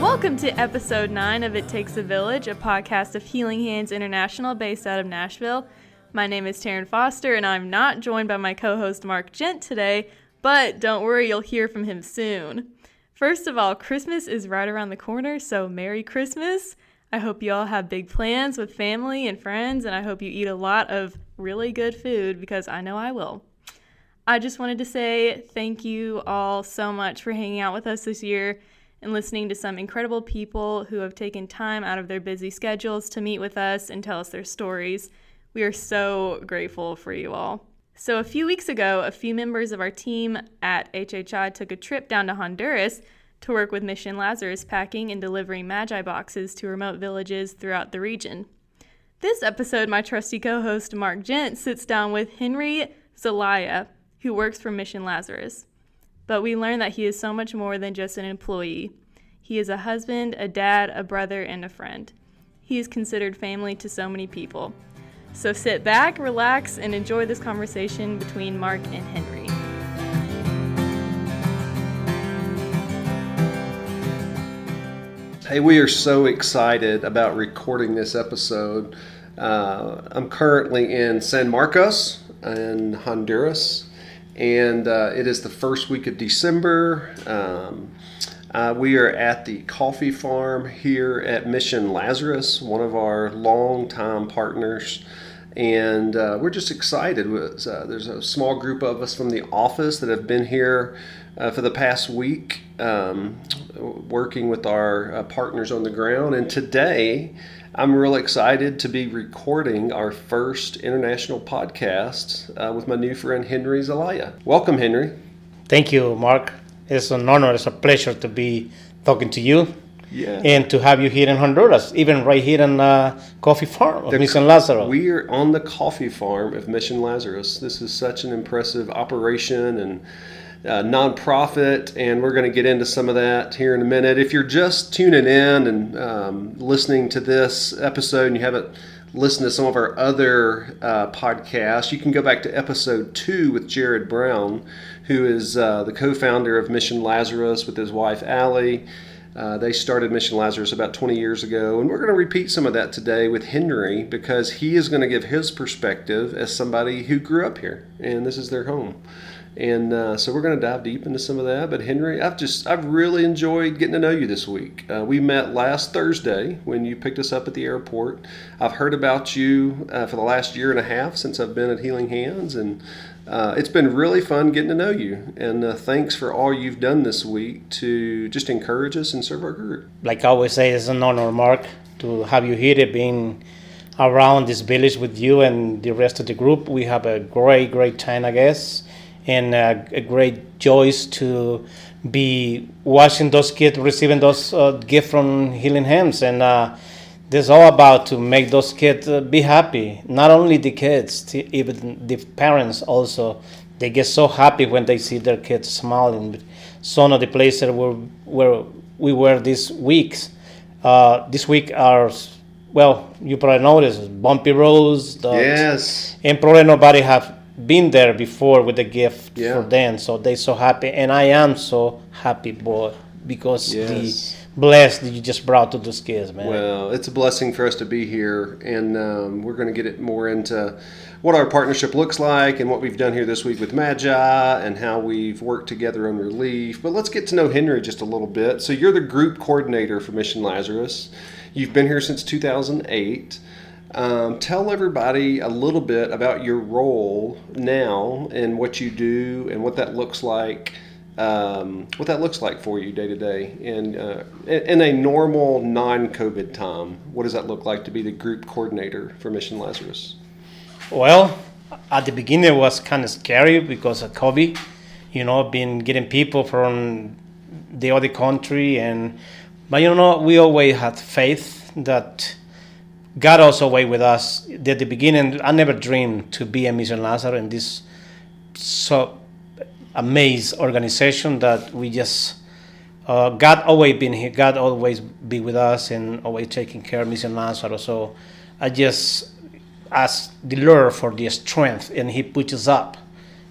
Welcome to episode 9 of It Takes a Village, a podcast of Healing Hands International based out of Nashville. My name is Taryn Foster, and I'm not joined by my co host Mark Gent today, but don't worry, you'll hear from him soon. First of all, Christmas is right around the corner, so Merry Christmas. I hope you all have big plans with family and friends, and I hope you eat a lot of really good food because I know I will. I just wanted to say thank you all so much for hanging out with us this year and listening to some incredible people who have taken time out of their busy schedules to meet with us and tell us their stories. We are so grateful for you all. So, a few weeks ago, a few members of our team at HHI took a trip down to Honduras to work with Mission Lazarus packing and delivering Magi boxes to remote villages throughout the region. This episode, my trusty co host Mark Gent sits down with Henry Zelaya, who works for Mission Lazarus. But we learn that he is so much more than just an employee. He is a husband, a dad, a brother, and a friend. He is considered family to so many people. So sit back, relax, and enjoy this conversation between Mark and Henry. Hey, we are so excited about recording this episode. Uh, I'm currently in San Marcos in Honduras and uh, it is the first week of December. Um, uh, we are at the coffee farm here at Mission Lazarus, one of our longtime partners. And uh, we're just excited. Uh, there's a small group of us from the office that have been here uh, for the past week um, working with our uh, partners on the ground. And today, I'm real excited to be recording our first international podcast uh, with my new friend Henry Zelaya. Welcome, Henry. Thank you, Mark. It's an honor, it's a pleasure to be talking to you. Yeah. And to have you here in Honduras, even right here in uh, Coffee Farm of the, Mission Lazarus. We are on the coffee farm of Mission Lazarus. This is such an impressive operation and uh, nonprofit, and we're going to get into some of that here in a minute. If you're just tuning in and um, listening to this episode and you haven't listened to some of our other uh, podcasts, you can go back to episode two with Jared Brown, who is uh, the co founder of Mission Lazarus with his wife, Allie. Uh, they started Mission Lazarus about 20 years ago, and we're going to repeat some of that today with Henry because he is going to give his perspective as somebody who grew up here, and this is their home and uh, so we're going to dive deep into some of that. But Henry, I've just I've really enjoyed getting to know you this week. Uh, we met last Thursday when you picked us up at the airport. I've heard about you uh, for the last year and a half since I've been at Healing Hands, and uh, it's been really fun getting to know you. And uh, thanks for all you've done this week to just encourage us and serve our group. Like I always say, it's an honor, Mark, to have you here, being around this village with you and the rest of the group. We have a great, great time, I guess and uh, a great joy to be watching those kids receiving those uh, gifts from Healing Hands. And uh, this is all about to make those kids uh, be happy. Not only the kids, even the parents also. They get so happy when they see their kids smiling. Some of the places where, where we were these weeks, uh, this week are well, you probably noticed bumpy roads. Yes. And probably nobody have been there before with the gift yeah. for them, so they so happy, and I am so happy, boy, because yes. the blessed that you just brought to those kids, man. Well, it's a blessing for us to be here, and um, we're going to get it more into what our partnership looks like and what we've done here this week with Magi and how we've worked together on relief. But let's get to know Henry just a little bit. So you're the group coordinator for Mission Lazarus. You've been here since 2008. Um, tell everybody a little bit about your role now and what you do and what that looks like. Um, what that looks like for you day to day in uh, in a normal non-COVID time. What does that look like to be the group coordinator for Mission Lazarus? Well, at the beginning it was kind of scary because of COVID. You know, been getting people from the other country and, but you know, we always had faith that God also wait with us. At the beginning, I never dreamed to be a Mission Lazarus in this so amazed organization that we just uh, God always been here. God always be with us and always taking care of Mission Lazarus. So I just ask the Lord for the strength, and He pushes up.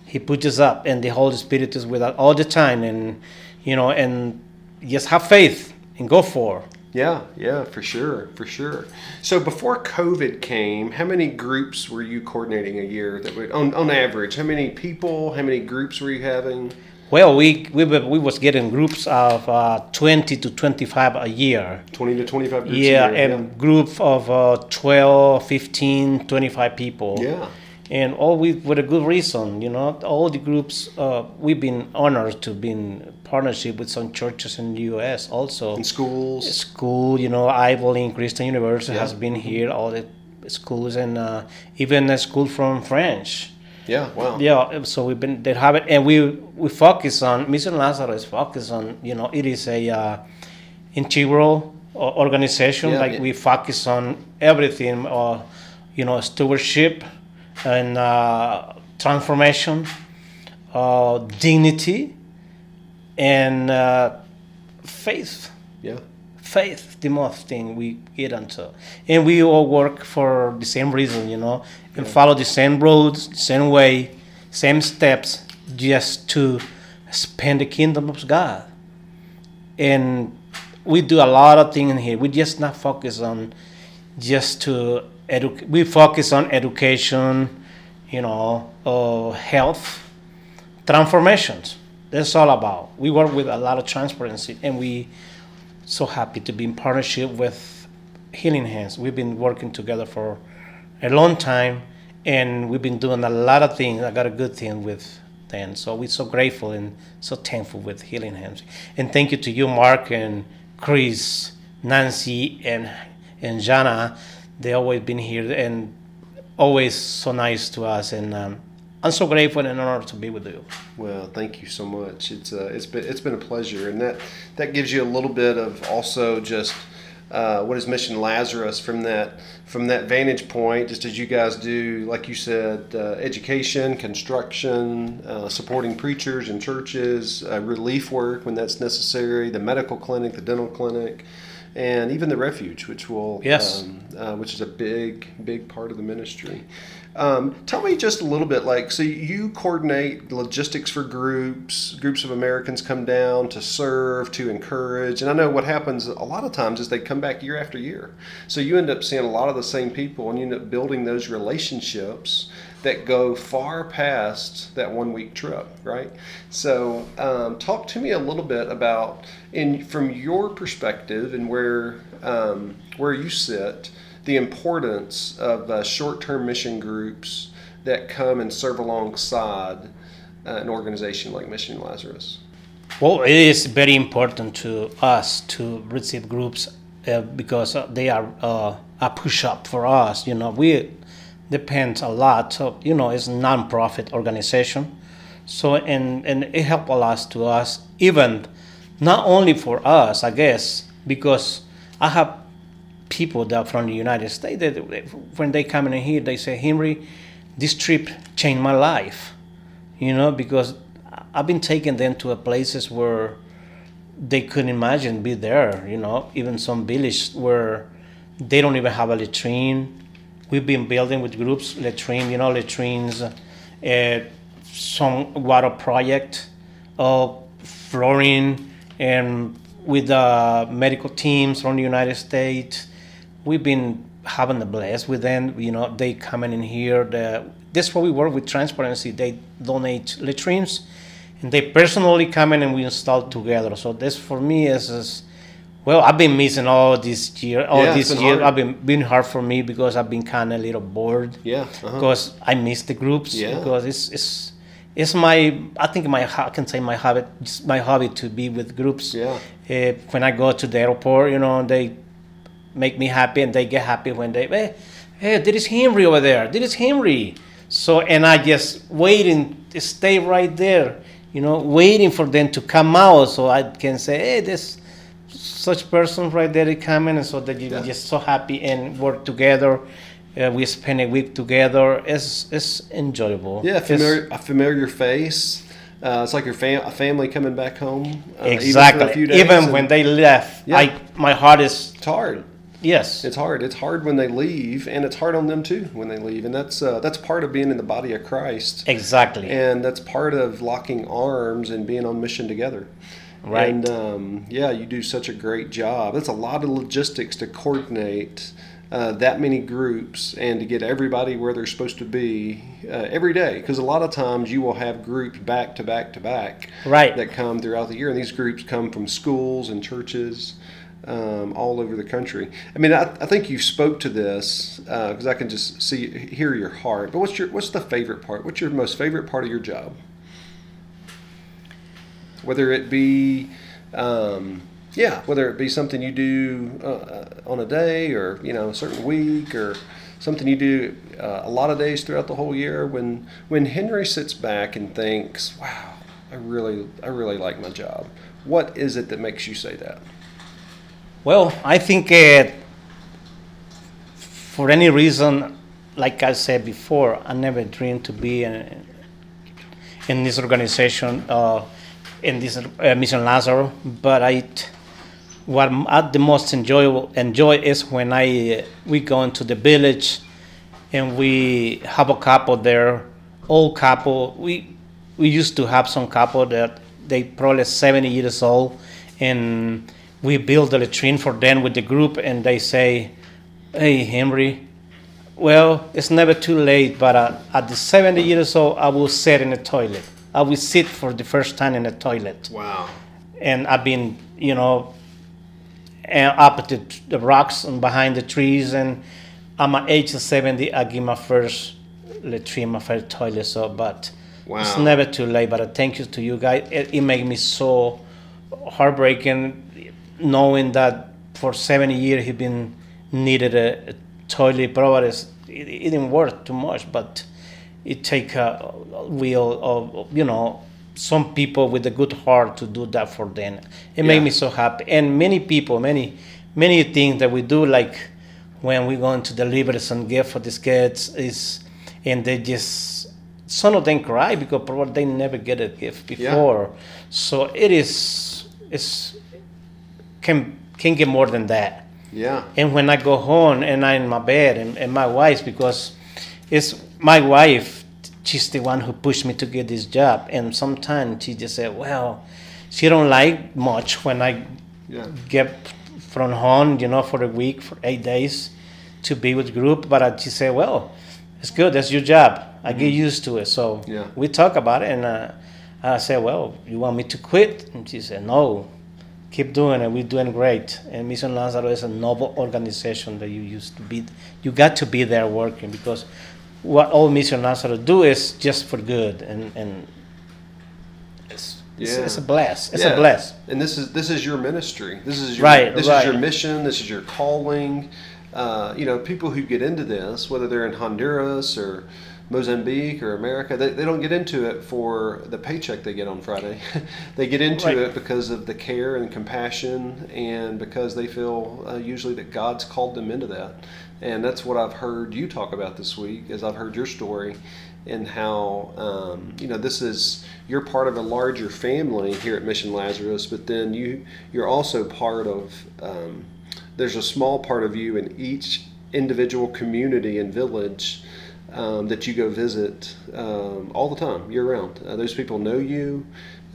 He pushes up, and the Holy Spirit is with us all the time, and you know, and just have faith and go for. Yeah, yeah, for sure, for sure. So before COVID came, how many groups were you coordinating a year? That would, on on average, how many people, how many groups were you having? Well, we we were, we was getting groups of uh, 20 to 25 a year. Twenty to twenty five Yeah, and group of uh, 12, 15, 25 people. yeah. And all with, with a good reason, you know. All the groups, uh, we've been honored to be in partnership with some churches in the U.S. also. in schools. School, you know, Abilene Christian University Yeah. has been here, all the schools, and uh, even a school from French. Yeah, wow. Yeah, so we've been they have it, and we we focus on Mission Lazarus. Focus on you know it is a uh, integral organization. Yeah, like yeah. we focus on everything, uh, you know, stewardship and uh, transformation, uh, dignity, and uh, faith. Yeah. faith the most thing we get into and we all work for the same reason you know and follow the same roads same way same steps just to expand the kingdom of god. And we do a lot of things in here. We just not focus on just to edu- we focus on education you know uh, health transformations that's all about we work with a lot of transparency and we so happy to be in partnership with Healing Hands. We've been working together for a long time, and we've been doing a lot of things. I got a good thing with them, so we're so grateful and so thankful with Healing Hands. And thank you to you, Mark and Chris, Nancy, and and Jana. They always been here and always so nice to us, and um, I'm so grateful and honored to be with you. Well, thank you so much. It's uh, it's been it's been a pleasure, and that that gives you a little bit of also just uh, what is Mission Lazarus from that from that vantage point. Just as you guys do, like you said, uh, education, construction, uh, supporting preachers and churches, uh, relief work when that's necessary, the medical clinic, the dental clinic. And even the refuge, which will, Yes. um, uh, which is a big, big part of the ministry. Um, tell me just a little bit, like, so you coordinate logistics for groups. Groups of Americans come down to serve, to encourage, and I know what happens a lot of times is they come back year after year. So you end up seeing a lot of the same people, and you end up building those relationships that go far past that one week trip, right? So, um, talk to me a little bit about, in from your perspective and where um, where you sit, the importance of uh, short-term mission groups that come and serve alongside uh, an organization like Mission Lazarus. Well, it is very important to us to receive groups uh, because they are uh, a push up for us. You know, we depend a lot. So, you know, it's a non-profit organization, so and and it helped a lot to us. Even not only for us, I guess, because I have people that from the United States that when they come in here, they say, Henry, this trip changed my life you know, because I've been taking them to places where they couldn't imagine be there, you know, even some village where they don't even have a latrine. We've been building with groups latrine, you know, latrines, uh, some water project, uh, flooring, and with uh, medical teams from the United States. We've been having the blast with them. You know, they coming in here. The, that's why we work with transparency. They donate latrines, and they personally come in and we install together. So this for me is, is well, I've been missing all this year. All Yeah, this year, hard. I've been been hard for me because I've been kind of a little bored. Yeah, uh-huh. Because I miss the groups. Yeah. Because it's it's it's my I think my I can say my habit, my hobby to be with groups. Yeah. Uh, when I go to the airport, you know, they make me happy and they get happy when they hey, hey there is henry over there there is henry so and i just waiting to stay right there you know waiting for them to come out so i can say hey there's such person right there and so that you're Yeah. just so happy and work together uh, we spend a week together it's it's enjoyable Yeah, It's- a familiar face. Uh, it's like your fam- a family coming back home. Uh, exactly Even, for a few days even when they left Yeah. i my heart is it's hard. Yes. It's hard. It's hard when they leave, and it's hard on them too when they leave, and that's uh, that's part of being in the body of Christ, Exactly. and that's part of locking arms and being on mission together. Right. And um, yeah, you do such a great job. That's a lot of logistics to coordinate uh, that many groups and to get everybody where they're supposed to be uh, every day. Because a lot of times you will have groups back to back to back Right. that come throughout the year, and these groups come from schools and churches. Um, all over the country. I mean, I, I think you spoke to this because I can just see hear your heart. But what's your what's the favorite part? What's your most favorite part of your job? whether it be um, yeah whether it be something you do uh, on a day or you know a certain week or something you do uh, a lot of days throughout the whole year when when henry sits back and thinks wow i really i really like my job what is it that makes you say that Well, I think uh, for any reason, like I said before, I never dreamed to be in, in this organization, uh, in this uh, Mission Lazaro. But I, what I the most enjoyable enjoy is when I uh, we go into the village, and we have a couple there, old couple. We we used to have some couple that they probably 70 years old, and we build a latrine for them with the group, and they say, "Hey, Henry, well, it's never too late, but uh, at the 70 years old, I will sit in the toilet. I will sit for the first time in the toilet, wow and I've been, you know, up at the, the rocks and behind the trees, and at my age of 70, I give my first latrine, my first toilet. So, but it's never too late. But uh, thank you to you guys. It, it made me so heartbreaking knowing that for 70 years he been needed a, a toilet. Probably it, it didn't work too much, but it take a will of you know some people with a good heart to do that for them. It made me so happy, and many people, many many things that we do, like when we go into deliver some gift for these kids, is and they just some of them cry because probably they never get a gift before. So it is it's can can get more than that. yeah And when I go home and I'm in my bed and, and my wife, because it's my wife, she's the one who pushed me to get this job. And sometimes she just said, well, she don't like much when I yeah get from home, you know, for a week, for eight days to be with group. But I, she said, well, it's good. That's your job. I get used to it. So Yeah. we talk about it. And uh, I said, well, you want me to quit? And she said, no, keep doing it. We're doing great. And Mission Lazaro is a noble organization that you used to be. You got to be there working because what all Mission Lazaro do is just for good. And, and it's, it's, Yeah. it's a bless. It's Yeah. a bless. And this is this is your ministry. This is your, Right, This right. is your mission. This is your calling. Uh, you know, people who get into this, whether they're in Honduras or Mozambique or America, they, they don't get into it for the paycheck they get on Friday. they get into Right. it because of the care and compassion, and because they feel uh, usually that God's called them into that. And that's what I've heard you talk about this week, as I've heard your story and how um, you know this is you're part of a larger family here at Mission Lazarus, but then you you're also part of um, there's a small part of you in each individual community and village um, that you go visit um, all the time, year round. Uh, those people know you.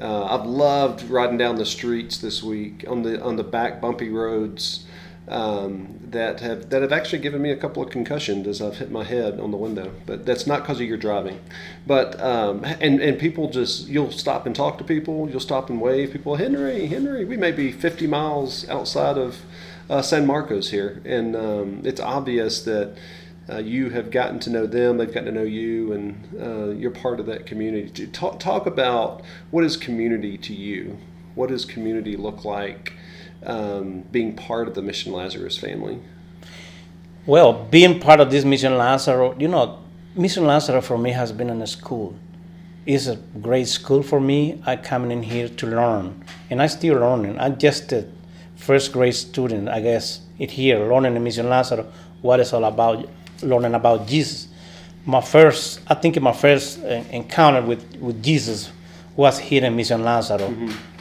Uh, I've loved riding down the streets this week on the on the back bumpy roads um, that have that have actually given me a couple of concussions as I've hit my head on the window. But that's not because of your driving. But um, and and people just you'll stop and talk to people. You'll stop and wave people. Henry, Henry. We may be 50 miles outside of uh, San Marcos here, and um, it's obvious that. Uh, you have gotten to know them; they've gotten to know you, and uh, you're part of that community. Talk, talk about what is community to you. What does community look like? um, being part of the Mission Lazarus family. Well, being part of this Mission Lazaro, you know, Mission Lazaro for me has been in a school. It's a great school for me. I come in here to learn, and I still learning. I'm just a first grade student, I guess, it here learning in Mission Lazaro what it's all about, learning about Jesus. My first, I think my first uh, encounter with, with Jesus was here in Mission Lazaro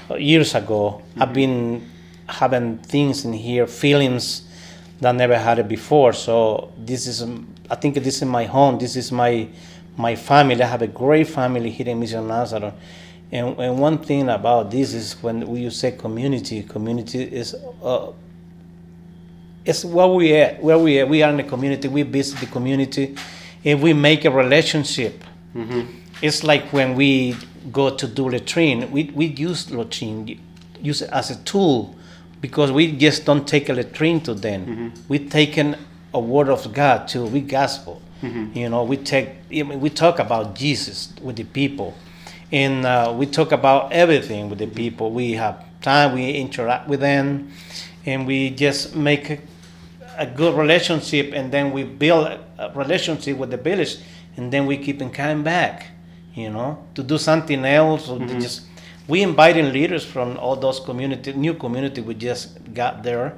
uh, years ago. I've been having things in here, feelings that never had it before. So this is, um, I think this is my home. This is my my family. I have a great family here in Mission Lazaro. And, and one thing about this is when you say community, community is uh, it's where we at. Where we at. We are in the community. We visit the community, and we make a relationship. Mm-hmm. It's like when we go to do latrine. We we use latrine, use it as a tool, because we just don't take a latrine to them. Mm-hmm. We taken a word of God to we gospel. Mm-hmm. You know, we take I mean, we talk about Jesus with the people, and uh, we talk about everything with the people. We have time. We interact with them, and we just make a, a good relationship, and then we build a, a relationship with the village, and then we keep in coming back. You know, to do something else, or to just we inviting leaders from all those community, new community we just got there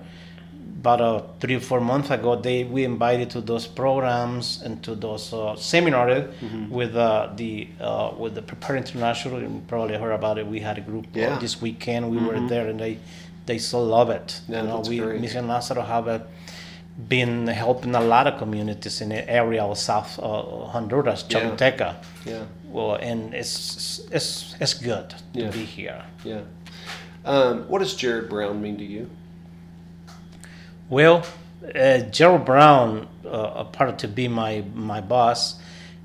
about uh, three or four months ago, they we invited to those programs and to those uh, seminars with uh, the uh, with the Prepare International. You probably heard about it. We had a group Yeah. this weekend. We were there, and they they so love it. Yeah, you know, we great. Mission Lazaro have uh, been helping a lot of communities in the area of South uh, Honduras. Choluteca. Yeah. yeah. Well, and it's it's it's good to Yeah. be here. Yeah. Um, what does Jared Brown mean to you? Well, uh, Gerald Brown, uh, apart to be my my boss,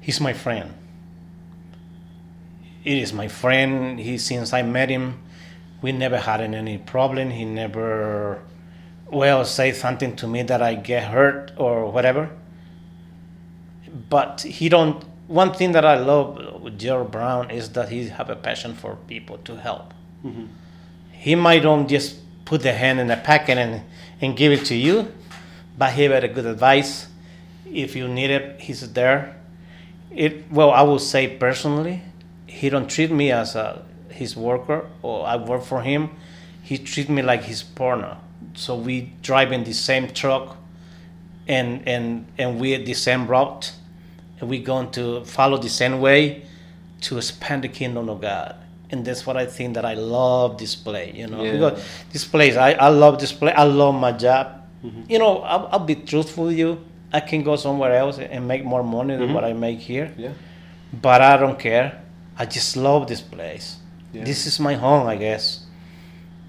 he's my friend. It is my friend. He since I met him, we never had any problem. He never, well, say something to me that I get hurt or whatever. But he don't. One thing that I love with Gerald Brown is that he have a passion for people to help mm-hmm. he might don't just put the hand in the packet and, and give it to you, but he had a good advice. If you need it, he's there. It well, I will say personally, he don't treat me as a his worker or I work for him. He treat me like his partner. So we drive in the same truck, and and and we at the same route, and we going to follow the same way to expand the kingdom of God. And that's what I think that I love this place, you know. Yeah. Because this place, I, I love this place. I love my job. Mm-hmm. You know, I'll, I'll be truthful with you. I can go somewhere else and make more money than mm-hmm. what I make here. Yeah. But I don't care. I just love this place. Yeah. This is my home, I guess.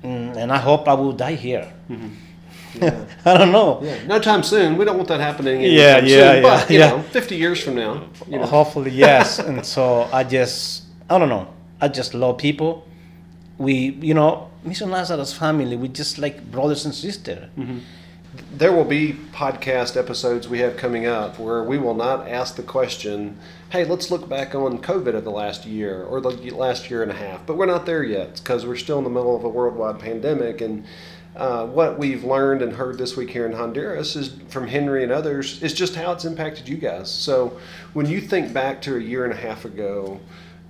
Mm, and I hope I will die here. Yeah. I don't know. Yeah. No time soon. We don't want that happening. Yeah, yeah, soon, But yeah, you yeah. know, 50 years from now, you know. Hopefully, yes. and so I just, I don't know. I just love people. We, you know, Mission Lazarus family, we just like brothers and sisters. There will be podcast episodes we have coming up where we will not ask the question, hey, let's look back on COVID of the last year or the last year and a half. But we're not there yet because we're still in the middle of a worldwide pandemic. And uh, what we've learned and heard this week here in Honduras is from Henry and others is just how it's impacted you guys. So when you think back to a year and a half ago,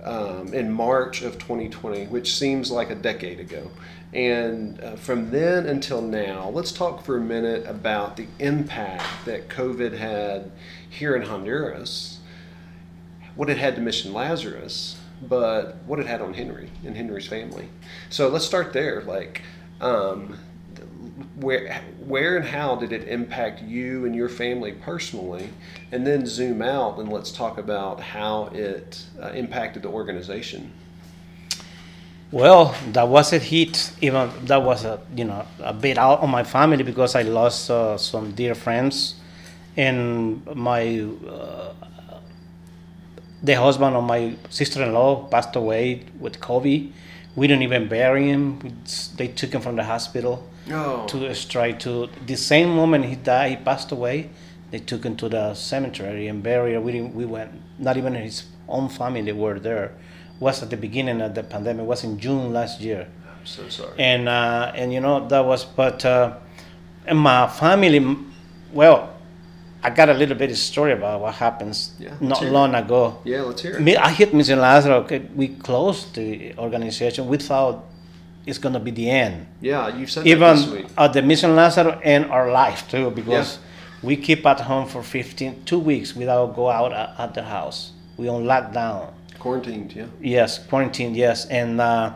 um, in March of 2020, which seems like a decade ago. And uh, from then until now, let's talk for a minute about the impact that COVID had here in Honduras, what it had to Mission Lazarus, but what it had on Henry and Henry's family. So let's start there. Like, um, where, where and how did it impact you and your family personally? And then zoom out and let's talk about how it uh, impacted the organization. Well, that was a hit. Even that was a you know a bit out on my family because I lost uh, some dear friends, and my uh, the husband of my sister-in-law passed away with COVID. We didn't even bury him. We They took him from the hospital Oh, to try to. The same moment he died, he passed away. They took him to the cemetery and buried. We didn't, we went. Not even his own family were there. Was at the beginning of the pandemic. Was in June last year I'm so sorry. and uh, and you know that was but uh, and my family well i got a little bit of story about what happens Yeah, not hear it. long ago yeah, let's hear it. Me- i hit mission lazaro okay, we closed the organization we thought it's going to be the end Yeah, you said even week. at the mission lazaro and our life too because we keep at home for 15 two weeks without go out at, at the house we on lockdown Quarantined, yeah. Yes, quarantine. Yes, and uh,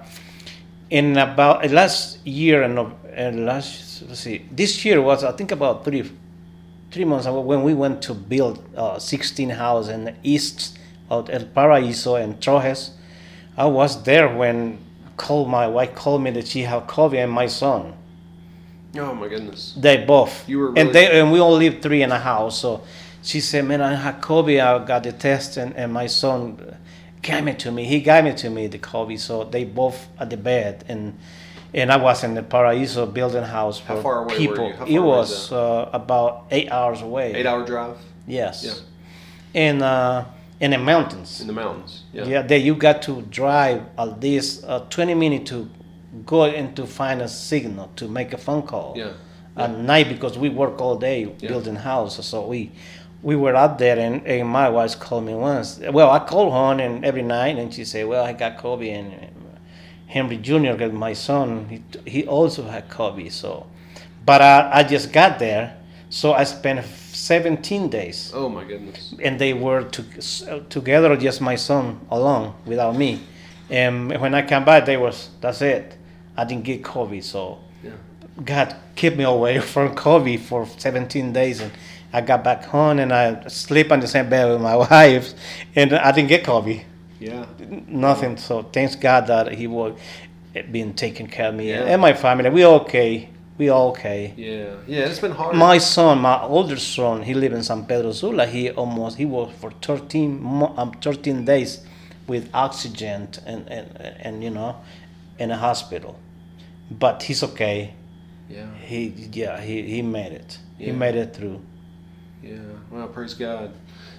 in about uh, last year and last let's see, this year was I think about three three months ago when we went to build uh, 16 house in the east of El Paraíso and Trojes. I was there when called my wife called me that she had COVID and my son. Oh my goodness. They both. You were and really- they and we all live three in a house. So she said, "Man, I had COVID. I got the test, and, and my son gave it to me. He gave it to me the COVID. So they both at the bed, and and I was in the Paraiso building house for How far away were people. you? How it was uh, about eight hours away. Eight hour drive Yes. Yeah. In uh, in the mountains. in the mountains. Yeah. Yeah, there you got to drive at least uh, 20 minutes to go and to find a signal to make a phone call Yeah. at night because we work all day building houses. So we we were out there and, and my wife called me once. Well, I called her and every night and she said, "Well, I got COVID and Henry Jr. got my son. He, he also had COVID. So, but uh, I just got there, so I spent 17 days Oh my goodness. and they were to, together just my son alone without me and when i came back they was that's it i didn't get covid so Yeah. god kept me away from covid for 17 days and i got back home and i sleep on the same bed with my wife and i didn't get covid Yeah. nothing so thanks god that he was being taking care of me Yeah. and my family we okay we all okay Yeah. Yeah. It's been hard. my son, my older son, he lives in San Pedro Sula. He almost he was for 13, um, 13 days with oxygen and, and and you know in a hospital, but he's okay. yeah. He yeah he, he made it. He made it through. Yeah. Well, praise God.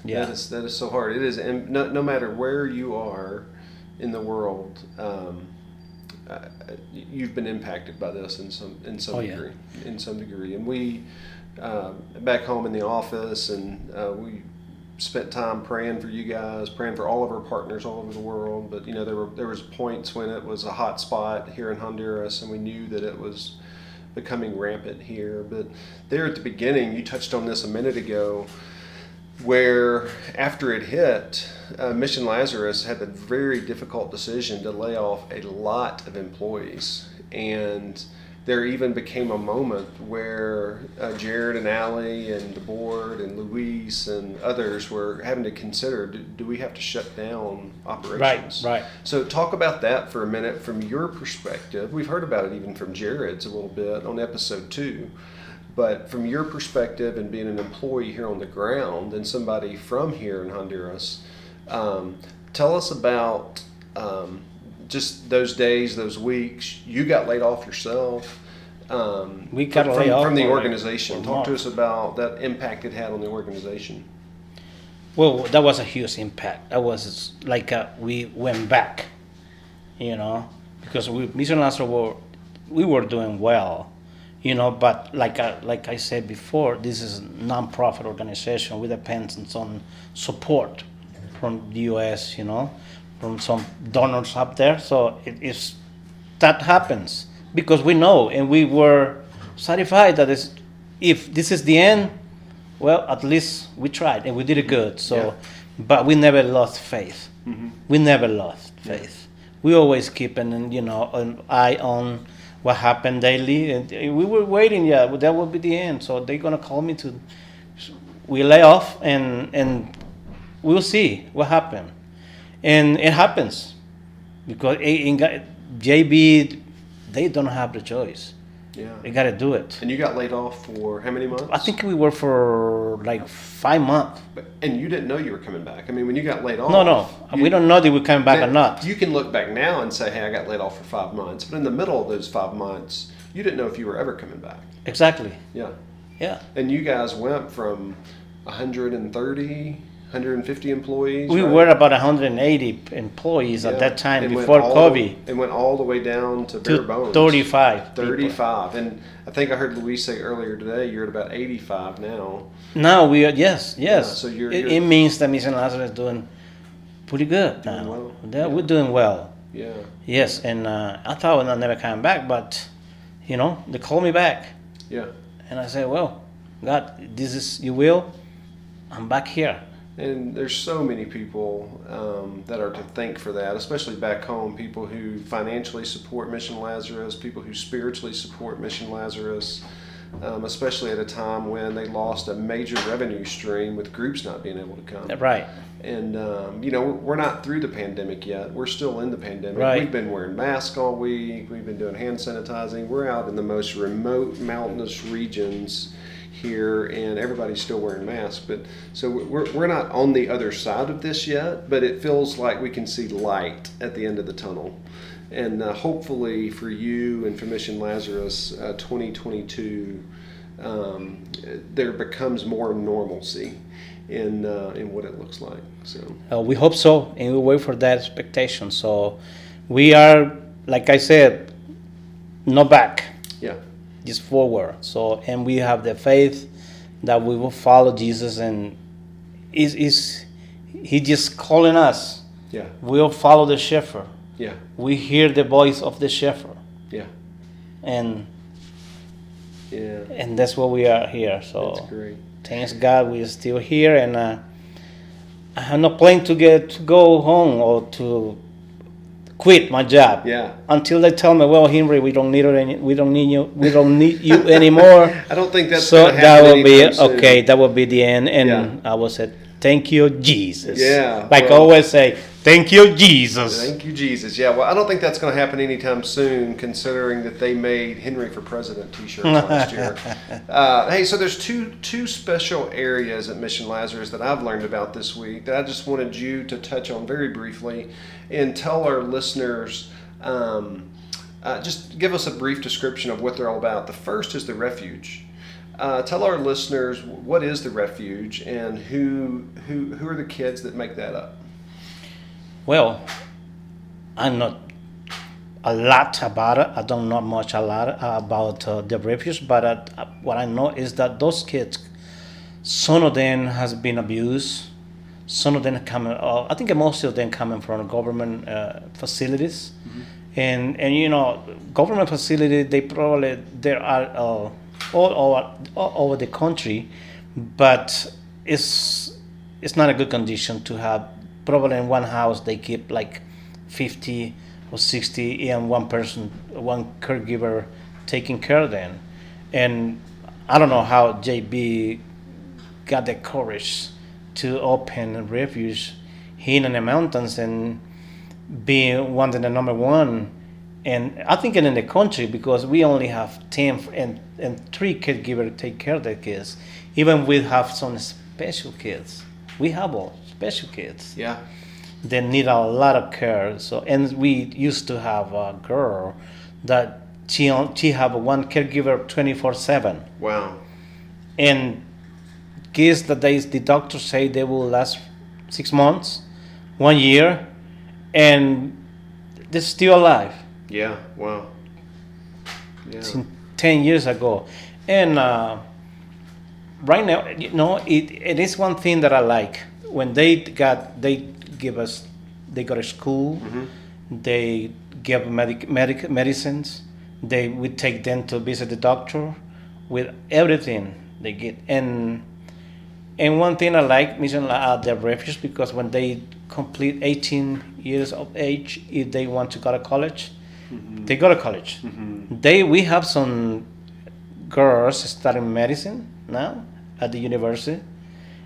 Yeah. That is that is so hard. It is, and no, no matter where you are in the world, um, uh, you've been impacted by this in some in some Oh, yeah. degree. In some degree, and we uh, back home in the office, and uh, we spent time praying for you guys, praying for all of our partners all over the world. But you know, there were there was points when it was a hot spot here in Honduras, and we knew that it was becoming rampant here. But there at the beginning, you touched on this a minute ago, where after it hit, uh, Mission Lazarus had the very difficult decision to lay off a lot of employees. And there even became a moment where uh, Jared and Allie and the board and Luis and others were having to consider do, do we have to shut down operations? right. right. So, talk about that for a minute from your perspective. We've heard about it even from Jared's a little bit on episode two. But from your perspective and being an employee here on the ground and somebody from here in Honduras, um, tell us about um, just those days, those weeks. You got laid off yourself. Um, We got from, laid off from the organization. Talk to us about that impact it had on the organization. Well, that was a huge impact. That was like uh, we went back, you know, because we Mission Lazarus were we were doing well, you know. But like I, like I said before, this is a nonprofit organization. We depend on support from the U.S., you know, from some donors up there. So it is that happens because we know and we were satisfied that is, if this is the end, well, at least we tried and we did it good. So, Yeah. but we never lost faith. Mm-hmm. We never lost faith. We always keep an you know an eye on what happened daily, and eh, we were waiting. Yeah, that will be the end. So they're gonna call me to. We lay off and and we'll see what happened, and it happens because in, JB they don't have the choice. Yeah. They got to do it. And you got laid off for how many months? I think we were for like five months. But, and you didn't know you were coming back. I mean, when you got laid off. No, no, you- we don't know that we're coming back or not. You can look back now and say, hey, I got laid off for five months. But in the middle of those five months, you didn't know if you were ever coming back. Exactly. Yeah. Yeah. And you guys went from 130, 150 employees. We right? were about 180 employees Yeah. at that time before COVID. And went all the way down to bare bones. 35. people. 35. And I think I heard Luis say earlier today, you're at about 85 now. Now we are, yes, yes. so you're- it, you're- it means that Mission Lazarus is doing pretty good Doing now. well. Yeah, We're doing well. Yeah. Yes, and uh, I thought I'd never come back, but, you know, they called me back. Yeah. And I said, well, God, this is your will. I'm back here. And there's so many people um, that are to thank for that, especially back home. People who financially support Mission Lazarus, people who spiritually support Mission Lazarus, um, especially at a time when they lost a major revenue stream with groups not being able to come. Right. And um, you know we're- we're not through the pandemic yet. We're still in the pandemic. Right. We've been wearing masks all week. We've been doing hand sanitizing. We're out in the most remote mountainous regions here, and everybody's still wearing masks. But so we're we're not on the other side of this yet. But it feels like we can see light at the end of the tunnel. And uh, hopefully for you and for Mission Lazarus, uh, 2022, um, there becomes more normalcy in uh, in what it looks like. So. Uh, we hope so, and we wait for that expectation. So we are, like I said, no back, Just forward. So and we have the faith that we will follow Jesus, and is is he just calling us? yeah, We'll follow the shepherd. yeah, We hear the voice of the shepherd, yeah, and yeah. and that's what we are here. So That's great. thanks God we're still here, and uh, I have no plan to get to go home or to quit my job. Yeah. Until they tell me, well, Henry, we don't need it any, we don't need you, we don't need you anymore. I don't think that's so that will be soon. okay. That will be the end, and Yeah. I will say, thank you, Jesus. Yeah, Like well- always say, thank you, Jesus. Thank you, Jesus. Yeah, well, I don't think that's going to happen anytime soon, considering that they made Henry for President T-shirts last year. Uh, hey, so there's two two special areas at Mission Lazarus that I've learned about this week that I just wanted you to touch on very briefly and tell our listeners. Um, uh, just give us a brief description of what they're all about. The first is the refuge. Uh, tell our listeners what is the refuge and who who who are the kids that make that up. Well, I'm not a lot about it. I don't know much a lot about uh, the refuge, but uh, what I know is that those kids, some of them has been abused. Some of them coming, uh, I think most of them coming from government uh, facilities, and and you know, government facility they probably there are uh, all over all over the country, but it's it's not a good condition to have. Probably in one house they keep like fifty or sixty, and one person, one caregiver taking care of them, and I don't know how JB got the courage to open a refuge here in the mountains and be one of the number one and I think in the country because we only have 10 and, and three caregivers take care of the kids. Even we have some special kids. We have all special kids Yeah. they need a lot of care so and we used to have a girl that she, she have one caregiver 24 7 Wow. and kids that they the doctors say they will last six months, one year, and they're still alive. Yeah. Wow. Yeah. Since ten years ago, and uh, right now, you know, it, it is one thing that I like when they got they give us they go to school, they give medic, medic medicines, they we take them to visit the doctor with everything they get. And and one thing I like mission uh, the refuge because when they complete 18 years of age if they want to go to college they go to college. They we have some girls studying medicine now at the university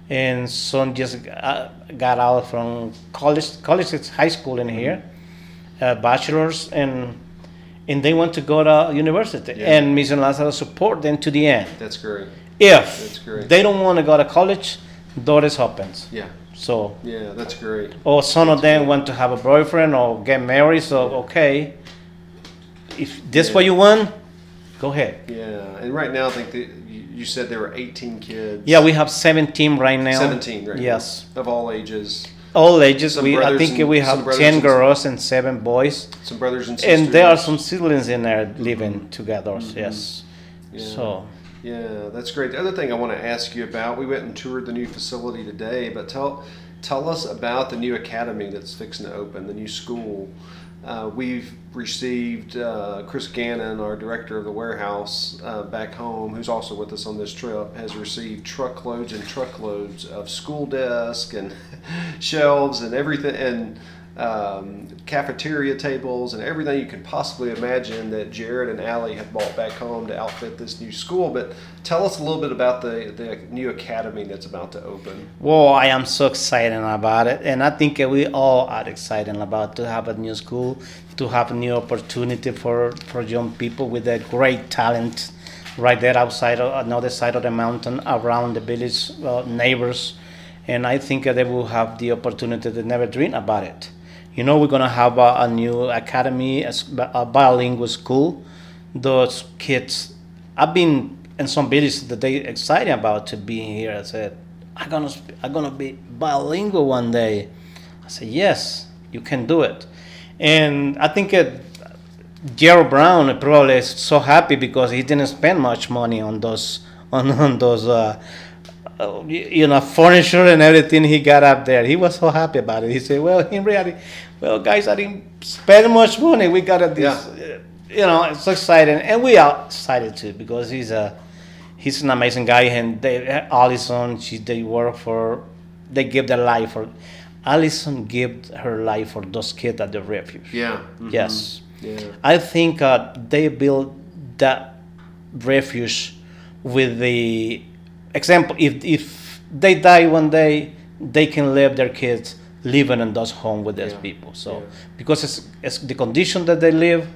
and some just got out from college college is high school in here uh, bachelors and and they want to go to university Yeah. and mission lazarus support them to the end That's great. if That's great. they don't want to go to college doors opens Yeah. so Yeah. That's great. or some of them want to have a boyfriend or get married so okay if this what you want go ahead Yeah. And right now, I think that you said there were 18 kids. yeah we have 17 right now 17 right now, yes of all ages. all ages Some we i think and- we have 10 and- girls and 7 boys Some brothers and sisters. and there are some siblings in there living together yes Mm-hmm. Yeah. so Yeah, that's great. The other thing I want to ask you about, we went and toured the new facility today, but tell tell us about the new academy that's fixing to open, the new school. Uh, we've received uh, Chris Gannon, our director of the warehouse uh, back home, who's also with us on this trip, has received truckloads and truckloads of school desks and shelves and everything and um, cafeteria tables and everything you could possibly imagine that Jared and Allie have bought back home to outfit this new school. But tell us a little bit about the, the new academy that's about to open. Well, I am so excited about it, and I think we all are excited about to have a new school, to have new opportunity for, for young people with a great talent right there outside of another side of the mountain around the village uh, neighbors and i think they will have the opportunity to never dream about it you know we're to have a, a, new academy a, a, bilingual school those kids i've been in some villages that they excited about to be here i said i'm to i'm to be bilingual one day i said yes you can do it and i think it, Gerald Brown probably is so happy because he didn't spend much money on those on, on those uh, uh, you know furniture and everything he got up there. He was so happy about it. He said, "Well, in reality, well, guys, I didn't spend much money. We got this, yeah. you know, it's exciting, and we are excited too because he's a he's an amazing guy, and they Allison, she they work for, they give their life for." Allison gave her life for those kids at the refuge. Yeah. Mm-hmm. Yes. Yeah. I think uh, they built that refuge with the example. If if they die one day, they can leave their kids living in those home with those yeah. people. So yeah. because it's, it's the condition that they live,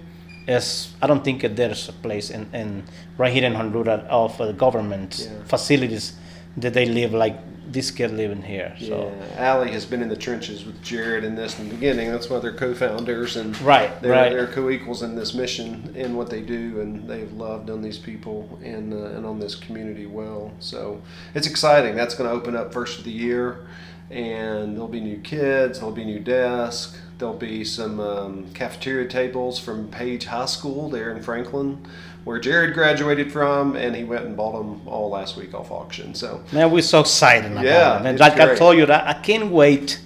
is I don't think there's a place in, in right here in Honduras of uh, government yeah. facilities that they live like this kid living here. So yeah, Allie has been in the trenches with Jared in this in the beginning. That's why they're co-founders and right, they're, right. they're co-equals in this mission in what they do, and they've loved on these people and uh, and on this community well. So it's exciting. That's going to open up first of the year, and there'll be new kids. There'll be new desks. There'll be some um, cafeteria tables from Page High School there in Franklin where Jared graduated from, and he went and bought them all last week off auction. So man, we're so excited about yeah, it. And like great. I told you, that I can't wait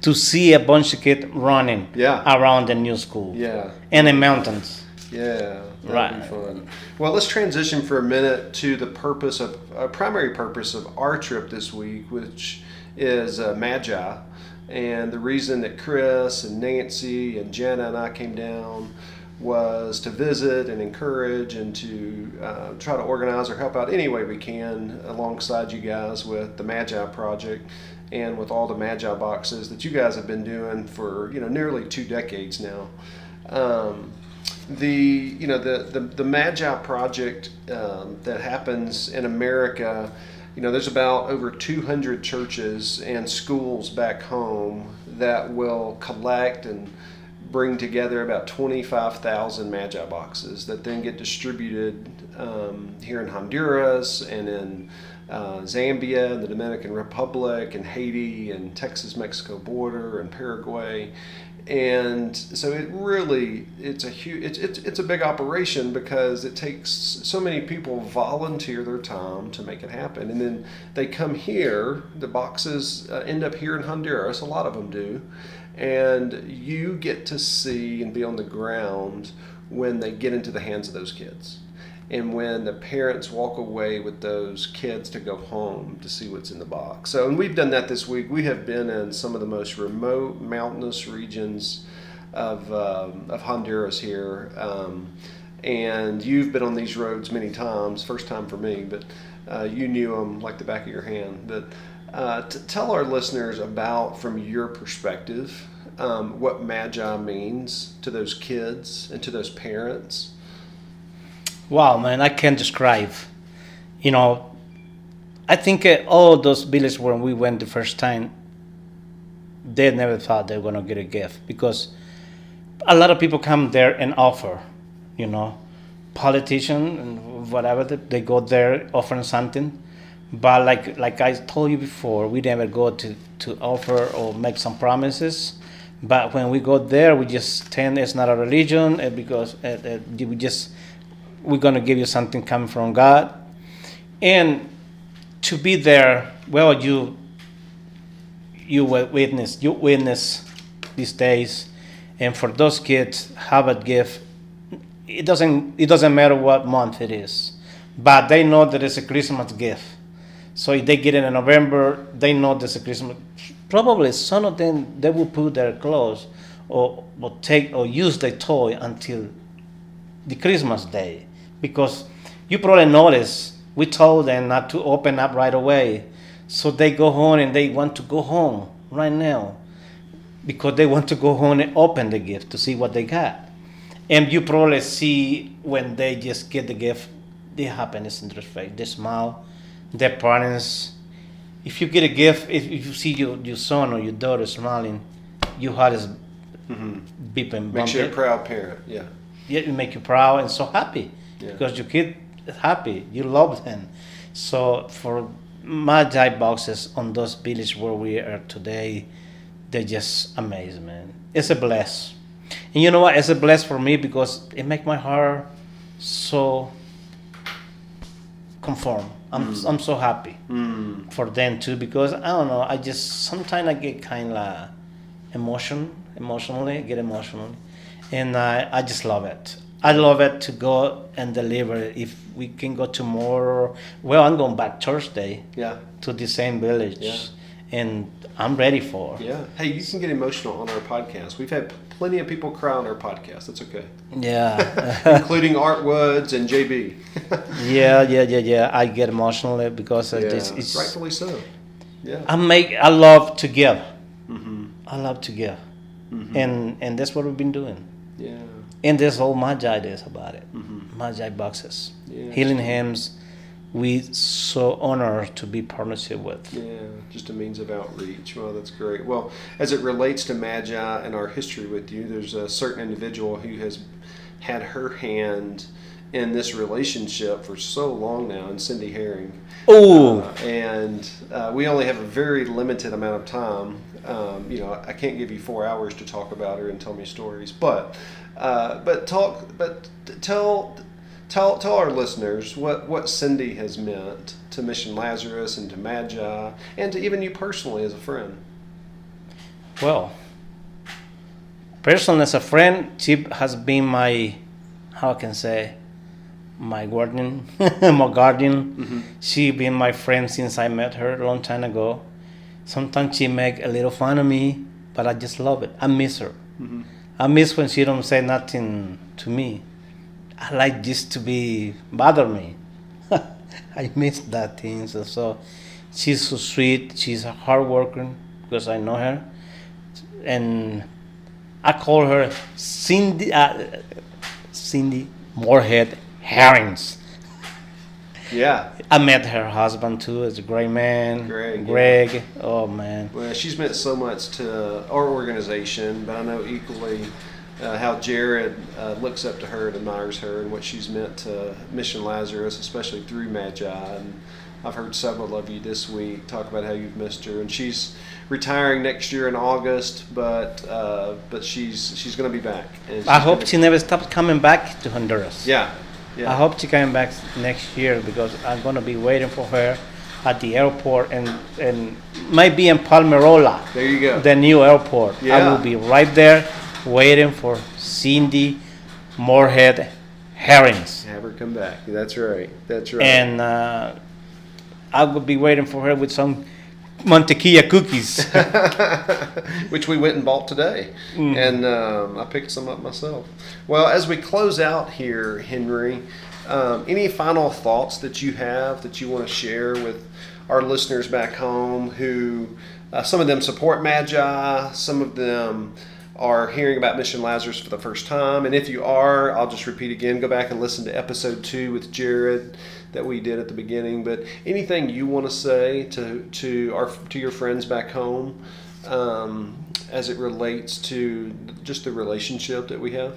to see a bunch of kids running yeah. around the new school. Yeah, in the mountains. Yeah, right. Well, let's transition for a minute to the purpose of a primary purpose of our trip this week, which is uh, Magi. And the reason that Chris and Nancy and Jenna and I came down was to visit and encourage and to uh, try to organize or help out any way we can alongside you guys with the Magi Project and with all the Magi boxes that you guys have been doing for you know nearly two decades now. Um, the you know the the, the Magi Project um, that happens in America. You know, there's about over 200 churches and schools back home that will collect and bring together about 25,000 Magi boxes that then get distributed um, here in Honduras and in uh, Zambia and the Dominican Republic and Haiti and Texas Mexico border and Paraguay. And so it really it's a huge it's, it's, it's a big operation because it takes so many people volunteer their time to make it happen. And then they come here the boxes uh, end up here in Honduras a lot of them do and you get to see and be on the ground when they get into the hands of those kids and when the parents walk away with those kids to go home to see what's in the box. So, and we've done that this week. We have been in some of the most remote mountainous regions of, um, of Honduras here. Um, and you've been on these roads many times, first time for me, but uh, you knew them like the back of your hand. But uh, to tell our listeners about, from your perspective, um, what Magi means to those kids and to those parents. Wow, man, I can't describe. You know, I think uh, all those villages where we went the first time, they never thought they were going to get a gift because a lot of people come there and offer, you know, politician and whatever, they go there offering something but like like I told you before, we never go to, to offer or make some promises. But when we go there, we just stand. It's not a religion uh, because uh, uh, we just we're gonna give you something coming from God, and to be there. Well, you you witness you witness these days, and for those kids have a gift. It doesn't it doesn't matter what month it is but they know that it's a christmas gift. So if they get it in november they know there's a christmas probably some of them they will put their clothes or, or take or use the toy until the christmas day because you probably notice we told them not to open up right away so they go home and they want to go home right now because they want to go home and open the gift to see what they got. And you probably see when they just get the gift, the happiness in their face. They smile, their parents. If you get a gift, if, you see your, your son or your daughter smiling, your heart is Mhm. beeping. Makes you a proud parent. Yeah. Yeah, it make you proud and so happy Yeah. because your kid is happy. You love them. So for Magi boxes on those villages where we are today, they're just amazing, man. It's a bless. And you know what? It's a bless for me because it make my heart so conform. I'm I'm so happy Mm. for them too because I don't know. I just sometimes I get kind of emotion, emotionally, get emotional, and I I just love it. I love it to go and deliver. If we can go tomorrow, well, I'm going back Thursday Yeah. to the same village, Yeah. and I'm ready for. Yeah. Hey, you can get emotional on our podcast. We've had plenty of people cry on our podcast. That's okay. Yeah, Including Art Woods and JB. yeah, yeah, yeah, yeah. I get emotional because yeah. this. Rightfully so. Yeah. I make. I love to give. Mm-hmm. I love to give, Mhm. and and that's what we've been doing. Yeah. And there's all Magi days about it. Mhm. Magi boxes. Yeah. Healing Hands. We so honored to be partnership with. Yeah, just a means of outreach. Well, that's great. Well, as it relates to Magi and our history with you, there's a certain individual who has had her hand in this relationship for so long now, and Cindy Herring. Oh, Uh, and uh, we only have a very limited amount of time. Um, you know, I can't give you four hours to talk about her and tell me stories, but uh, but talk, but tell tell tell our listeners what what Cindy has meant to Mission Lazarus and to Magi and to even you personally as a friend. well. Personally, as a friend, she has been my, how I can say, my guardian, my guardian. She been my friend since I met her a long time ago. Sometimes she make a little fun of me, but I just love it. I miss her. I miss when she don't say nothing to me. I like this to be bother me. I miss that thing. So, so she's so sweet. She's a hard worker because I know her, and I call her Cindy. Uh, Cindy Moorhead Herrings. Yeah. I met her husband too. It's a great man. Greg, yeah. Greg. Oh man. Well, she's meant so much to our organization, but I know equally uh, how Jared uh, looks up to her and admires her and what she's meant to Mission Lazarus, especially through Magi. And I've heard several of you this week talk about how you've missed her, and she's retiring next year in August, but uh, but she's she's going to be back. And I hope she never stops coming back to Honduras. Yeah, yeah. I hope she coming back next year because I'm gonna be waiting for her at the airport and and might be in Palmerola, There you go. the new airport. Yeah. I will be right there waiting for Cindy Moorhead Herrings, Have her come back. That's right. That's right. and uh, I will be waiting for her with some mantequilla cookies. which we went and bought today, and um, I picked some up myself. Well, as we close out here, Henry, um, any final thoughts that you have that you want to share with our listeners back home? Who uh, some of them support Magi, some of them are hearing about Mission Lazarus for the first time, and if you are, I'll just repeat again: go back and listen to episode two with Jared that we did at the beginning. But anything you want to say to to our to your friends back home um, as it relates to just the relationship that we have?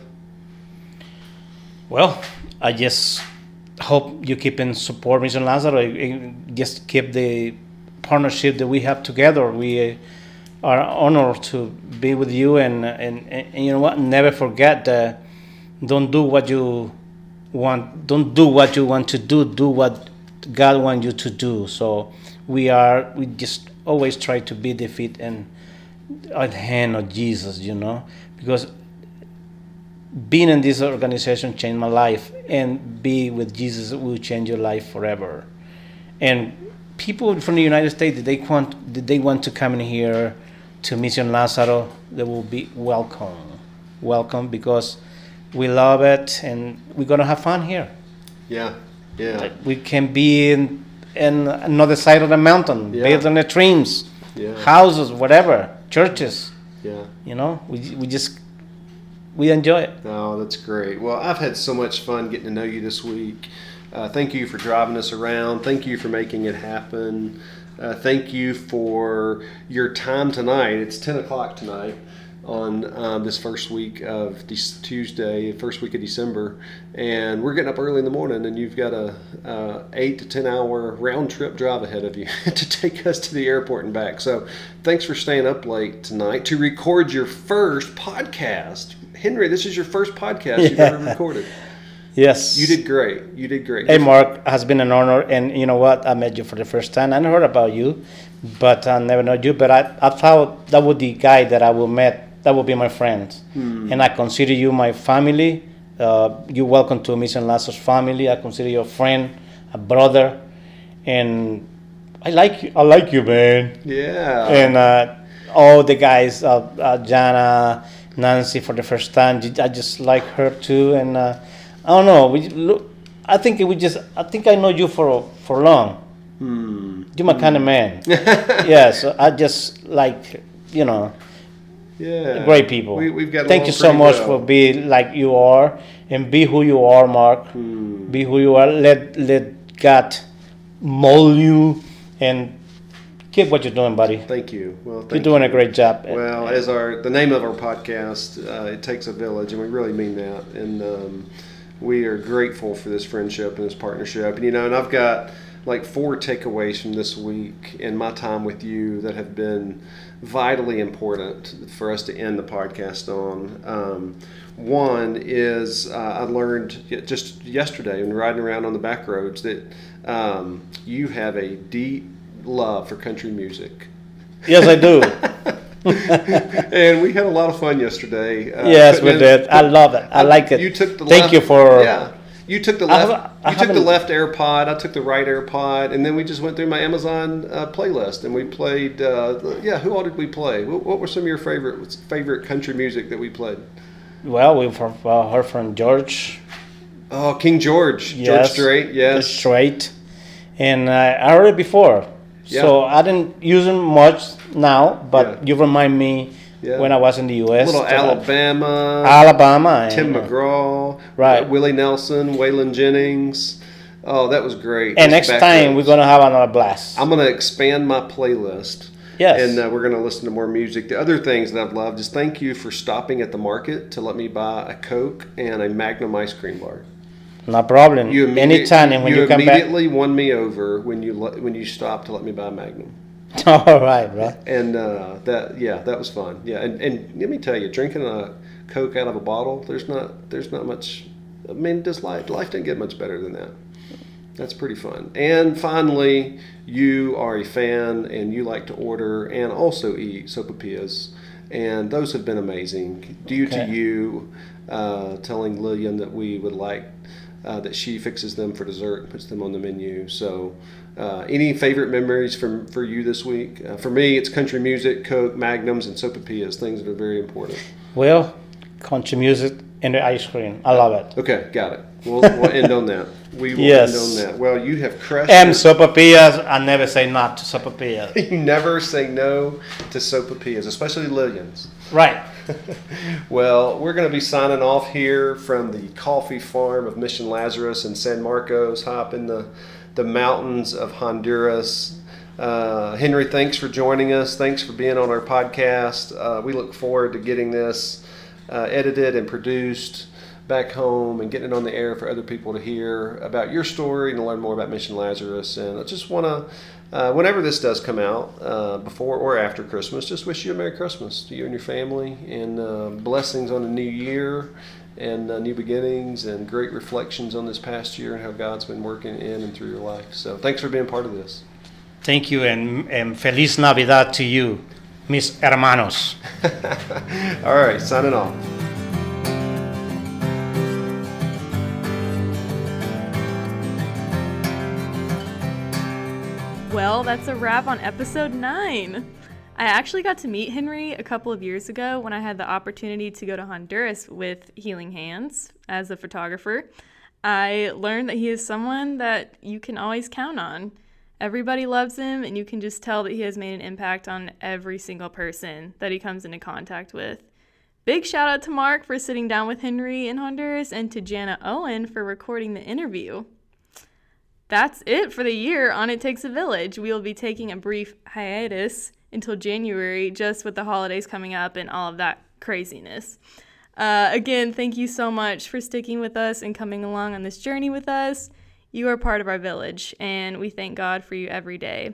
Well, I just hope you keep in support Mission Lazarus. and Just keep the partnership that we have together. We are honored to be with you, and and, and you know what? Never forget that. Don't do what you want. Don't do what you want to do. Do what God wants you to do. So we are. We just always try to be the feet and at hand of Jesus. You know, because being in this organization changed my life, and be with Jesus will change your life forever. And people from the United States, did they want, they want to come in here to Mission Lázaro? They will be welcome, welcome because we love it, and we're gonna have fun here. Yeah, yeah, We can be in, in another side of the mountain, Yeah. building the dreams, yeah, houses, whatever, churches. yeah. You know, we we just we enjoy it. Oh, that's great. Well, I've had so much fun getting to know you this week. Uh, thank you for driving us around. Thank you for making it happen. Uh, thank you for your time tonight. It's 10 o'clock tonight on um, this first week of this Tuesday, first week of December. And we're getting up early in the morning, and you've got a uh, 8 to 10 hour round trip drive ahead of you to take us to the airport and back. So thanks for staying up late tonight to record your first podcast. Henry, this is your first podcast you've ever recorded. Yes, You did great. You did great. Hey, Mark, has been an honor, and you know what? I met you for the first time. I heard about you, but I never know you. But I, I thought that would the guy that I will met. That would be my friend, and I consider you my family. Uh, you're welcome to Mission Lazaro's family. I consider you a friend, a brother, and I like you. I like you, man. Yeah. and uh, all the guys, uh, uh, Jana, Nancy for the first time. I just like her too, and uh, I don't know. We look. I think we just. I think I know you for for long. Hmm. You're my kind of man. yeah. So I just like you know Yeah. great people. We, we've got. Thank you so much for being like you are and be who you are, Mark. Hmm. Be who you are. Let let God mold you and keep what you're doing, buddy. Thank you. Well, thank You're doing you. a great job. Well, as our the name of our podcast, uh, it takes a village, and we really mean that. And um, we are grateful for this friendship and this partnership. And you know, and I've got like four takeaways from this week in my time with you that have been vitally important for us to end the podcast on. Um, one is uh, I learned just yesterday when riding around on the back roads that um, you have a deep love for country music. Yes, I do. and we had a lot of fun yesterday. Uh, yes, we did. I love it. I like it. You took the Thank left, you for. yeah. You took the left. I you took the left AirPod. I took the right AirPod, and then we just went through my Amazon uh, playlist and we played. Uh, yeah, who all did we play? What, what were some of your favorite favorite country music that we played? Well, we from uh, heard from George. Oh, King George, George Yes, Strait. Yes, Strait, and uh, I heard it before, Yeah. so I didn't use them much now. But Yeah. you remind me Yeah. when I was in the U.S. little Alabama. Alabama, Tim and, uh, McGraw, Right. Willie Nelson, Waylon Jennings. Oh, that was great. And next time we're gonna have another blast. I'm going to expand my playlist. Yes. And uh, we're going to listen to more music. The other things that I've loved is thank you for stopping at the market to let me buy a Coke and a Magnum ice cream bar. no problem. You Anytime, and when you, come back. immediately won me over when you when you stopped to let me buy a Magnum. All right, right. And uh, that yeah, that was fun. Yeah, and, and let me tell you, drinking a Coke out of a bottle, there's not there's not much. I mean, does life life didn't get much better than that. That's pretty fun. And finally, you are a fan and you like to order and also eat sopapillas. And those have been amazing. Due to you uh, telling Lillian that we would like uh, that she fixes them for dessert and puts them on the menu. So, uh, any favorite memories from for you this week? Uh, for me, it's country music, Coke, Magnums, and sopapillas. Things that are very important. Well, country music and the ice cream. I love it. Okay, got it. We'll, we'll end on that. We will Yes. end on that. Well, you have crushed. And sopapillas, I never say not to sopapillas. You never say no to sopapillas, especially Lillian's. Right. Well, we're going to be signing off here from the coffee farm of Mission Lazarus in San Marcos, up in the, the mountains of Honduras. Uh, Henry, thanks for joining us. Thanks for being on our podcast. Uh, we look forward to getting this uh, edited and produced back home and getting it on the air for other people to hear about your story and to learn more about Mission Lazarus. And I just want to, uh, whenever this does come out, uh, before or after Christmas, just wish you a Merry Christmas to you and your family and uh, blessings on a new year and uh, new beginnings and great reflections on this past year and how God's been working in and through your life. So thanks for being part of this. Thank you and, and Feliz Navidad to you, mis hermanos. All right, signing off. That's a wrap on episode 9. I actually got to meet Henry a couple of years ago when I had the opportunity to go to Honduras with Healing Hands as a photographer. I learned that he is someone that you can always count on. Everybody loves him, and you can just tell that he has made an impact on every single person that he comes into contact with. Big shout out to Mark for sitting down with Henry in Honduras and to Jana Owen for recording the interview. That's it for the year on It Takes a Village. We will be taking a brief hiatus until January, just with the holidays coming up and all of that craziness. Uh, again, thank you so much for sticking with us and coming along on this journey with us. You are part of our village, and we thank God for you every day.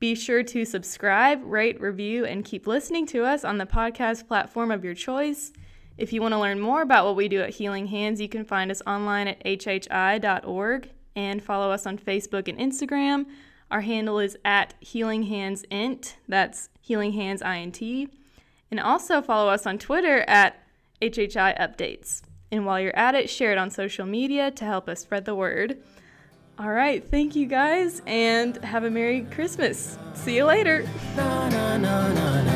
Be sure to subscribe, rate, review, and keep listening to us on the podcast platform of your choice. If you want to learn more about what we do at Healing Hands, you can find us online at hhi.org and follow us on Facebook and Instagram. Our handle is at Healing Hands Int. That's Healing Hands INT. And also follow us on Twitter at HHI Updates. And while you're at it, share it on social media to help us spread the word. All right, thank you guys and have a Merry Christmas. See you later. na na na na